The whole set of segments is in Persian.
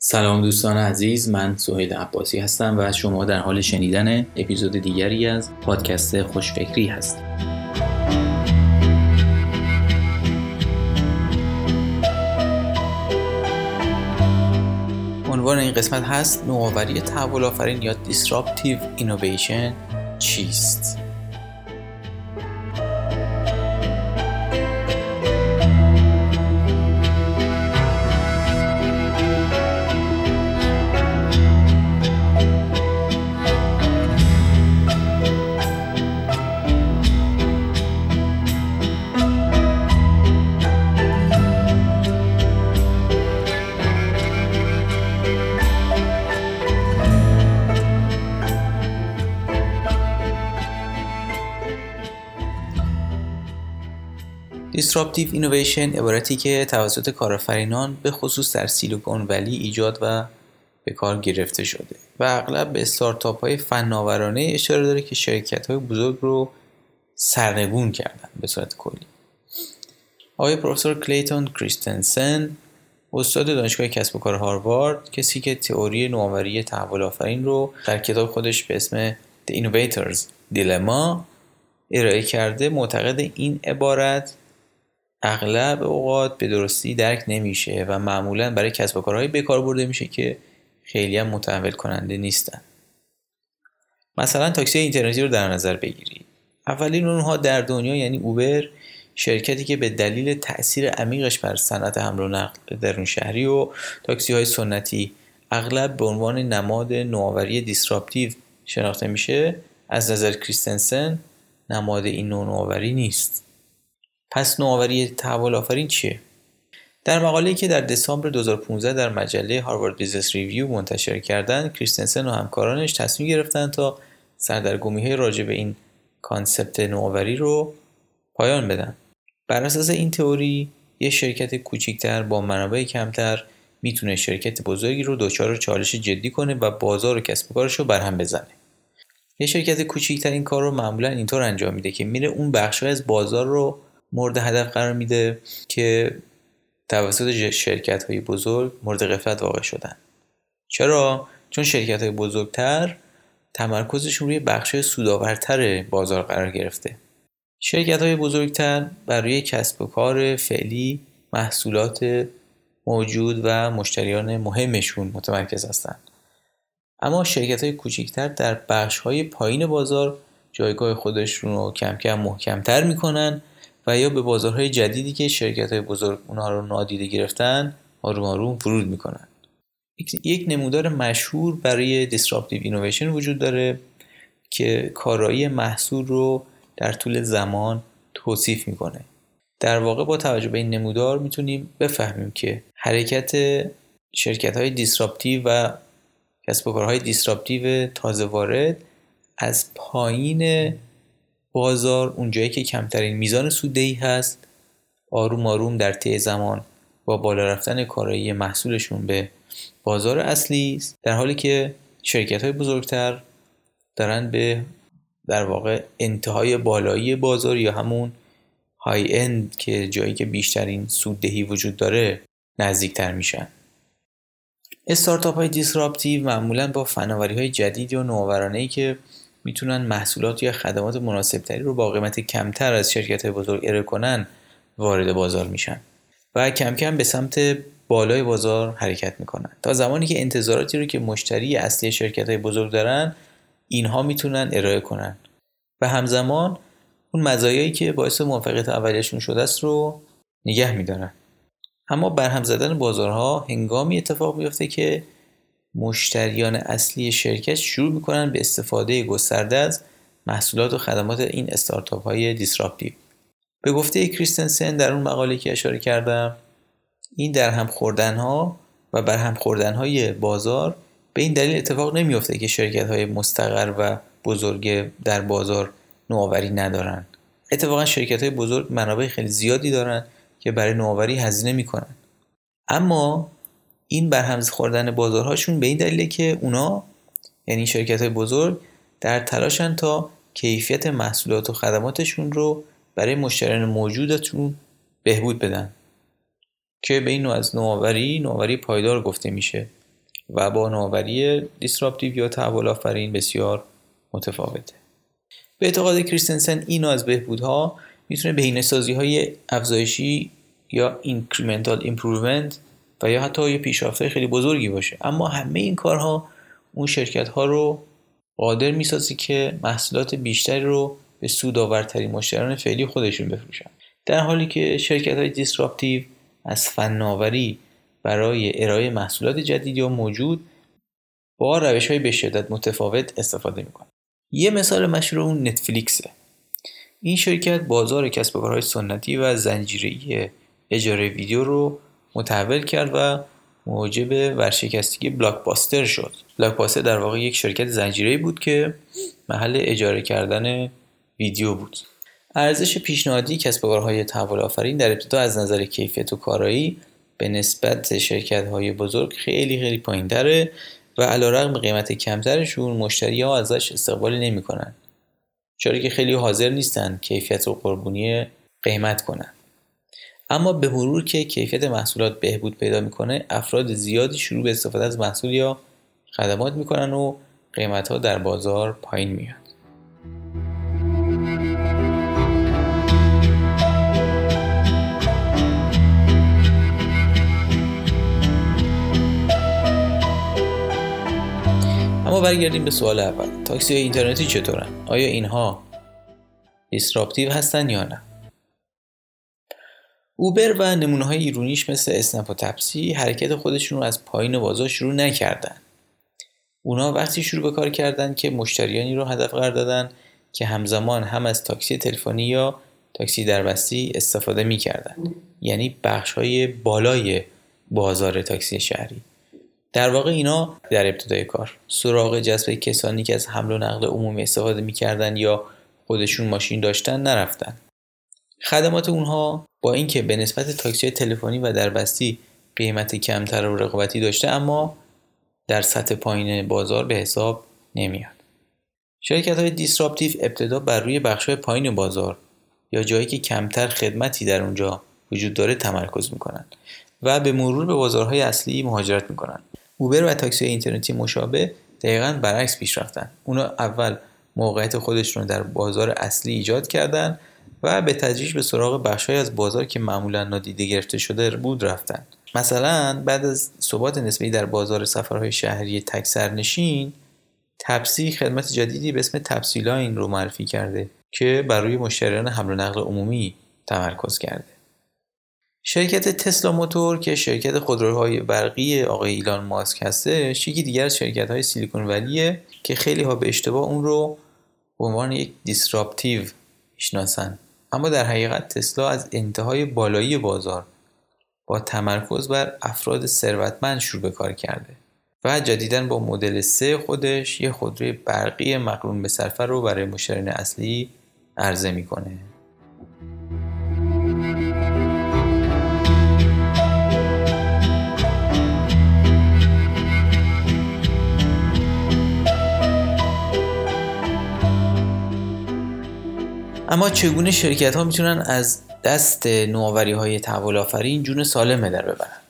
سلام دوستان عزیز من سهیل عباسی هستم و شما در حال شنیدن اپیزود دیگری از پادکست خوشفکری هست عنوان این قسمت هست نوآوری تحول آفرین یا Disruptive Innovation چیست؟ Disruptive Innovation عبارتی که توسط کارآفرینان به خصوص در سیلیکون ولی ایجاد و به کار گرفته شده و اغلب به استارتاپ های فناورانه اشاره داره که شرکت های بزرگ رو سرنگون کردن به صورت کلی. آقای پروفسور کلیتون کریستنسن استاد دانشگاه کسب و کار هاروارد کسی که تئوری نوآوری تحول آفرین رو در کتاب خودش به اسم The Innovators Dilemma ارائه کرده معتقد این عبارت اغلب اوقات به درستی درک نمیشه و معمولا برای کسب و کارهای بکار برده میشه که خیلی هم متحول کننده نیستن. مثلا تاکسی اینترنتی رو در نظر بگیرید اولین اونها در دنیا یعنی اوبر شرکتی که به دلیل تاثیر عمیقش بر صنعت حمل و نقل درون شهری و تاکسی های سنتی اغلب به عنوان نماد نوآوری دیسراپتیو شناخته میشه از نظر کریستنسن نماد این نوآوری نیست. پس نوآوری تحول آفرین چیه؟ در مقاله‌ای که در دسامبر 2015 در مجله Harvard Business Review منتشر کردند کریستنسن و همکارانش تصمیم گرفتند تا سردرگمی های راجع به این concept نوآوری رو پایان بدن. بر اساس این تئوری یه شرکت کوچکتر با منابع کمتر می‌تونه شرکت بزرگی رو دچار چالش جدی کنه و بازار و کسب و کارش رو برهم بزنه. یه شرکت کوچیکتر این کار رو معمولا اینطور انجام میده که میره اون بخش از بازار رو مورد هدف قرار میده که توسط شرکت های بزرگ مورد قفلت واقع شدن. چرا؟ چون شرکت های بزرگتر تمرکزشون روی بخش سودآورتر بازار قرار گرفته. شرکت های بزرگتر برای کسب و کار فعلی محصولات موجود و مشتریان مهمشون متمرکز هستند اما شرکت های کوچکتر در بخش های پایین بازار جایگاه خودشون رو کم کم محکمتر می‌کنن و یا به بازارهای جدیدی که شرکت های بزرگ اونها رو نادیده گرفتن آروم آروم ورود می‌کنن. یک نمودار مشهور برای disruptive innovation وجود داره که کارایی محصول رو در طول زمان توصیف می‌کنه. در واقع با توجه به این نمودار می‌تونیم بفهمیم که حرکت شرکت های دیسراپتیو و کسب و کارهای دیسراپتیو تازه وارد از پایین بازار اونجایی که کمترین میزان سوددهی هست آروم آروم در طی زمان با بالا رفتن کارایی محصولشون به بازار اصلی است در حالی که شرکت های بزرگتر دارن به در واقع انتهای بالایی بازار یا همون های اند که جایی که بیشترین سوددهی وجود داره نزدیکتر میشن. استارتاپ های دیسراپتیو معمولا با فناوری های جدید و نوآورانه که می‌تونن محصولات یا خدمات مناسبتری رو با قیمت کمتر از شرکت بزرگ ارائه کنن وارد بازار میشن. و کم کم به سمت بالای بازار حرکت می‌کنن. تا زمانی که انتظاراتی رو که مشتری اصلی شرکت های بزرگ دارن اینها می‌تونن ارائه کنن. و همزمان اون مزایایی که باعث موفقیت اولیشون شده است رو نگه میدارن. اما برهم زدن بازارها هنگامی اتفاق میفته که مشتریان اصلی شرکت شروع می‌کنن به استفاده گسترده از محصولات و خدمات این استارتاپ های دیسراپتیو به گفته کریستنسن در اون مقاله که اشاره کردم این در هم خوردن ها و بر هم خوردن های بازار به این دلیل اتفاق نمیافته که شرکت های مستقر و بزرگ در بازار نوآوری ندارن. اتفاقا شرکت های بزرگ منابع خیلی زیادی دارن که برای نوآوری هزینه می‌کنن. اما این برهمز خوردن بازارهاشون به این دلیله که اونا یعنی شرکت های بزرگ در تلاشن تا کیفیت محصولات و خدماتشون رو برای مشتریان موجودشون بهبود بدن. که به این نوع از نوآوری نوآوری پایدار گفته میشه و با نوآوری disruptive یا تحول آفرین بسیار متفاوته. به اعتقاد کریستنسن این از بهبودها می‌تونه بهینه سازی های افزایشی یا incremental improvement و یا حتی یه پیشرفت خیلی بزرگی باشه. اما همه این کارها اون شرکت ها رو قادر می‌سازه که محصولات بیشتری رو به سودآورترین مشتریان فعلی خودشون بفروشن. در حالی که شرکت های دیسراپتیو از فناوری برای ارائه محصولات جدید یا موجود با روش های به شدت متفاوت استفاده می‌کنه یه مثال مشهور اون نتفلیکسه. این شرکت بازار کسب و کارهای سنتی و زنجیره‌ای اجاره ویدیو رو متحول کرد و موجب ورشکستگی بلاکباستر شد. بلاکباستر در واقع یک شرکت زنجیره‌ای بود که محل اجاره کردن ویدیو بود. ارزش پیشنهادی کسب و کارهای تحول آفرین در ابتدا از نظر کیفیت و کارایی به نسبت شرکت های بزرگ خیلی خیلی پایین داره و علیرغم قیمت کمترشون مشتری ها ازش استقبال نمی‌کنن چرا که خیلی حاضر نیستن کیفیت و قربونی قیمت کنن. اما به مرور که کیفیت محصولات بهبود پیدا می‌کنه افراد زیادی شروع به استفاده از محصول یا خدمات می‌کنن و قیمت ها در بازار پایین میاد اما برگردیم به سوال اول تاکسی های اینترنتی چطورن؟ آیا اینها disruptive هستن یا نه؟ اوبر و نمونه های ایرونیش مثل اسنپ و تپسی حرکت خودشون رو از پایین بازار شروع نکردن. اونا وقتی شروع به کار کردن که مشتریانی رو هدف قرار دادن که همزمان هم از تاکسی تلفنی یا تاکسی دربستی استفاده می‌کردن. یعنی بخش های بالای بازار تاکسی شهری. در واقع اینا در ابتدای کار. سراغ جذب کسانی که از حمل و نقل عمومی استفاده می‌کردن یا خودشون ماشین داشتن نرفتن. خدمات اونها با اینکه به نسبت تاکسی تلفنی و دربستی قیمت کمتر و رقابتی داشته اما در سطح پایین بازار به حساب نمیاد. شرکت های دیسراپتیو ابتدا بر روی بخش پایین بازار یا جایی که کمتر خدمتی در اونجا وجود داره تمرکز می‌کنن و به مرور به بازارهای اصلی مهاجرت می‌کنن. اوبر و تاکسی اینترنتی مشابه دقیقا برعکس پیش رفتن. اونا اول موقعیت خودشون رو در بازار اصلی ایجاد کردن و به تدریج به سراغ بخشهایی از بازار که معمولا نادیده گرفته شده بود رفتن. مثلا بعد از ثبات نسبی در بازار سفرهای شهری تک سرنشین تپسی خدمت جدیدی به اسم تپسی لاین رو معرفی کرده که برای مشتریان حمل و نقل عمومی تمرکز کرده. شرکت تسلا موتور که شرکت خودروهای برقی آقای ایلان ماسک هستش یکی دیگر از شرکت های سیلیکون ولیه که خیلی ها به اشتباه اون رو به عنوان یک دیسراپتیو می‌شناسن. اما در حقیقت تسلا از انتهای بالایی بازار با تمرکز بر افراد ثروتمند شروع به کار کرده و جدیدا با مدل سه خودش یه خودروی برقی مقرون به صرفه رو برای مشتریان اصلی عرضه می‌کنه. اما چگونه شرکت ها می‌تونن از دست نوآوری های تحول آفرین جون سالم در ببرن؟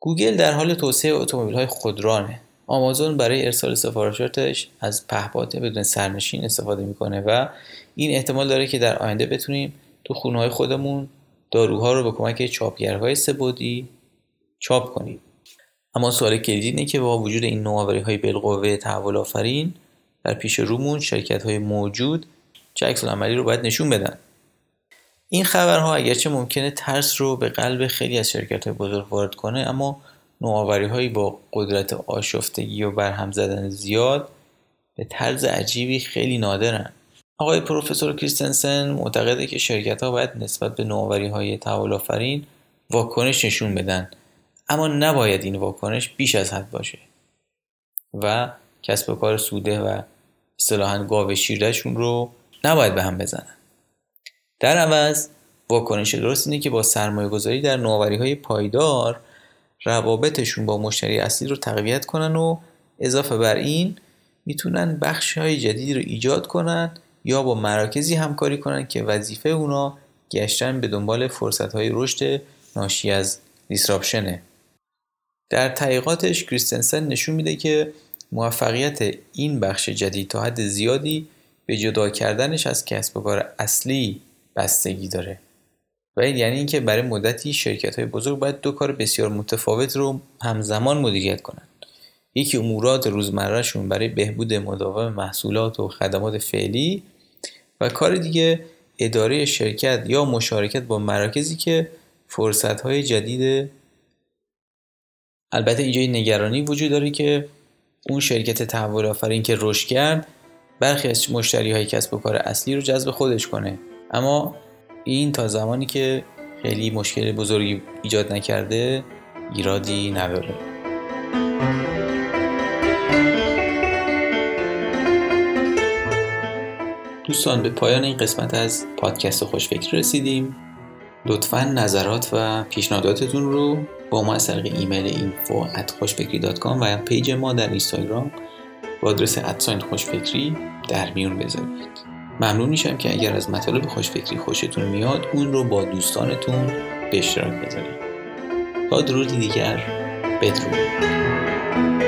گوگل در حال توسعه اتومبیل های خودرانه. آمازون برای ارسال سفارشاتش از پهپاد بدون سرنشین استفاده می‌کنه و این احتمال داره که در آینده بتونیم تو خونه های خودمون داروها رو به کمک چاپگرهای سبودی چاپ کنیم. اما سوال کلیدی اینه که با وجود این نوآوری های بالقوه تحول آفرین در پیش رومون شرکت های موجود چه عکس عملی رو باید نشون بدن. این خبرها اگرچه ممکنه ترس رو به قلب خیلی از شرکت های بزرگ وارد کنه اما نوآوری هایی با قدرت آشفتگی و برهم زدن زیاد به طرز عجیبی خیلی نادرن. آقای پروفسور کریستنسن معتقده که شرکت ها باید نسبت به نوآوری های واکنش نشون بدن اما نباید این واکنش بیش از حد باشه و کسب و کار سوده و اصطلاحا گاو شیرشون رو نباید به هم بزنن. در عوض واکنش درست اینه که با سرمایه گذاری در نوآوری های پایدار روابطشون با مشتری اصلی رو تقویت کنن و اضافه بر این می‌تونن بخش های جدیدی رو ایجاد کنن یا با مراکزی همکاری کنن که وظیفه اونا گشتن به دنبال فرصت های رشد ناشی از دیسراپشنه در تحقیقاتش کریستنسن نشون میده که موفقیت این بخش جدید تا حد زیادی به جدا کردنش از کسب و کار اصلی بستگی داره. و یعنی اینکه برای مدتی شرکت های بزرگ باید دو کار بسیار متفاوت رو همزمان مدیریت کنند. یکی امورات روزمرهشون برای بهبود مداوم محصولات و خدمات فعلی و کار دیگه اداره شرکت یا مشارکت با مراکزی که فرصت های جدید البته اینجا این نگرانی وجود داره که اون شرکت تحول آفرین که رشد کرد برخی از مشتری های کسب و کار اصلی رو جذب خودش کنه. اما این تا زمانی که خیلی مشکل بزرگی ایجاد نکرده ایرادی نداره. دوستان به پایان این قسمت از پادکست خوشفکر رسیدیم. لطفا نظرات و پیشنهاداتتون رو با ما از طریق ایمیل info و page ما در اینستاگرام با آدرس at sign خوشفکری در میون بذارید. ممنون میشم که اگر از مطالب خوشفکری خوشتون میاد اون رو با دوستانتون به اشتراک بذارید. تا درودی دیگر بدرود.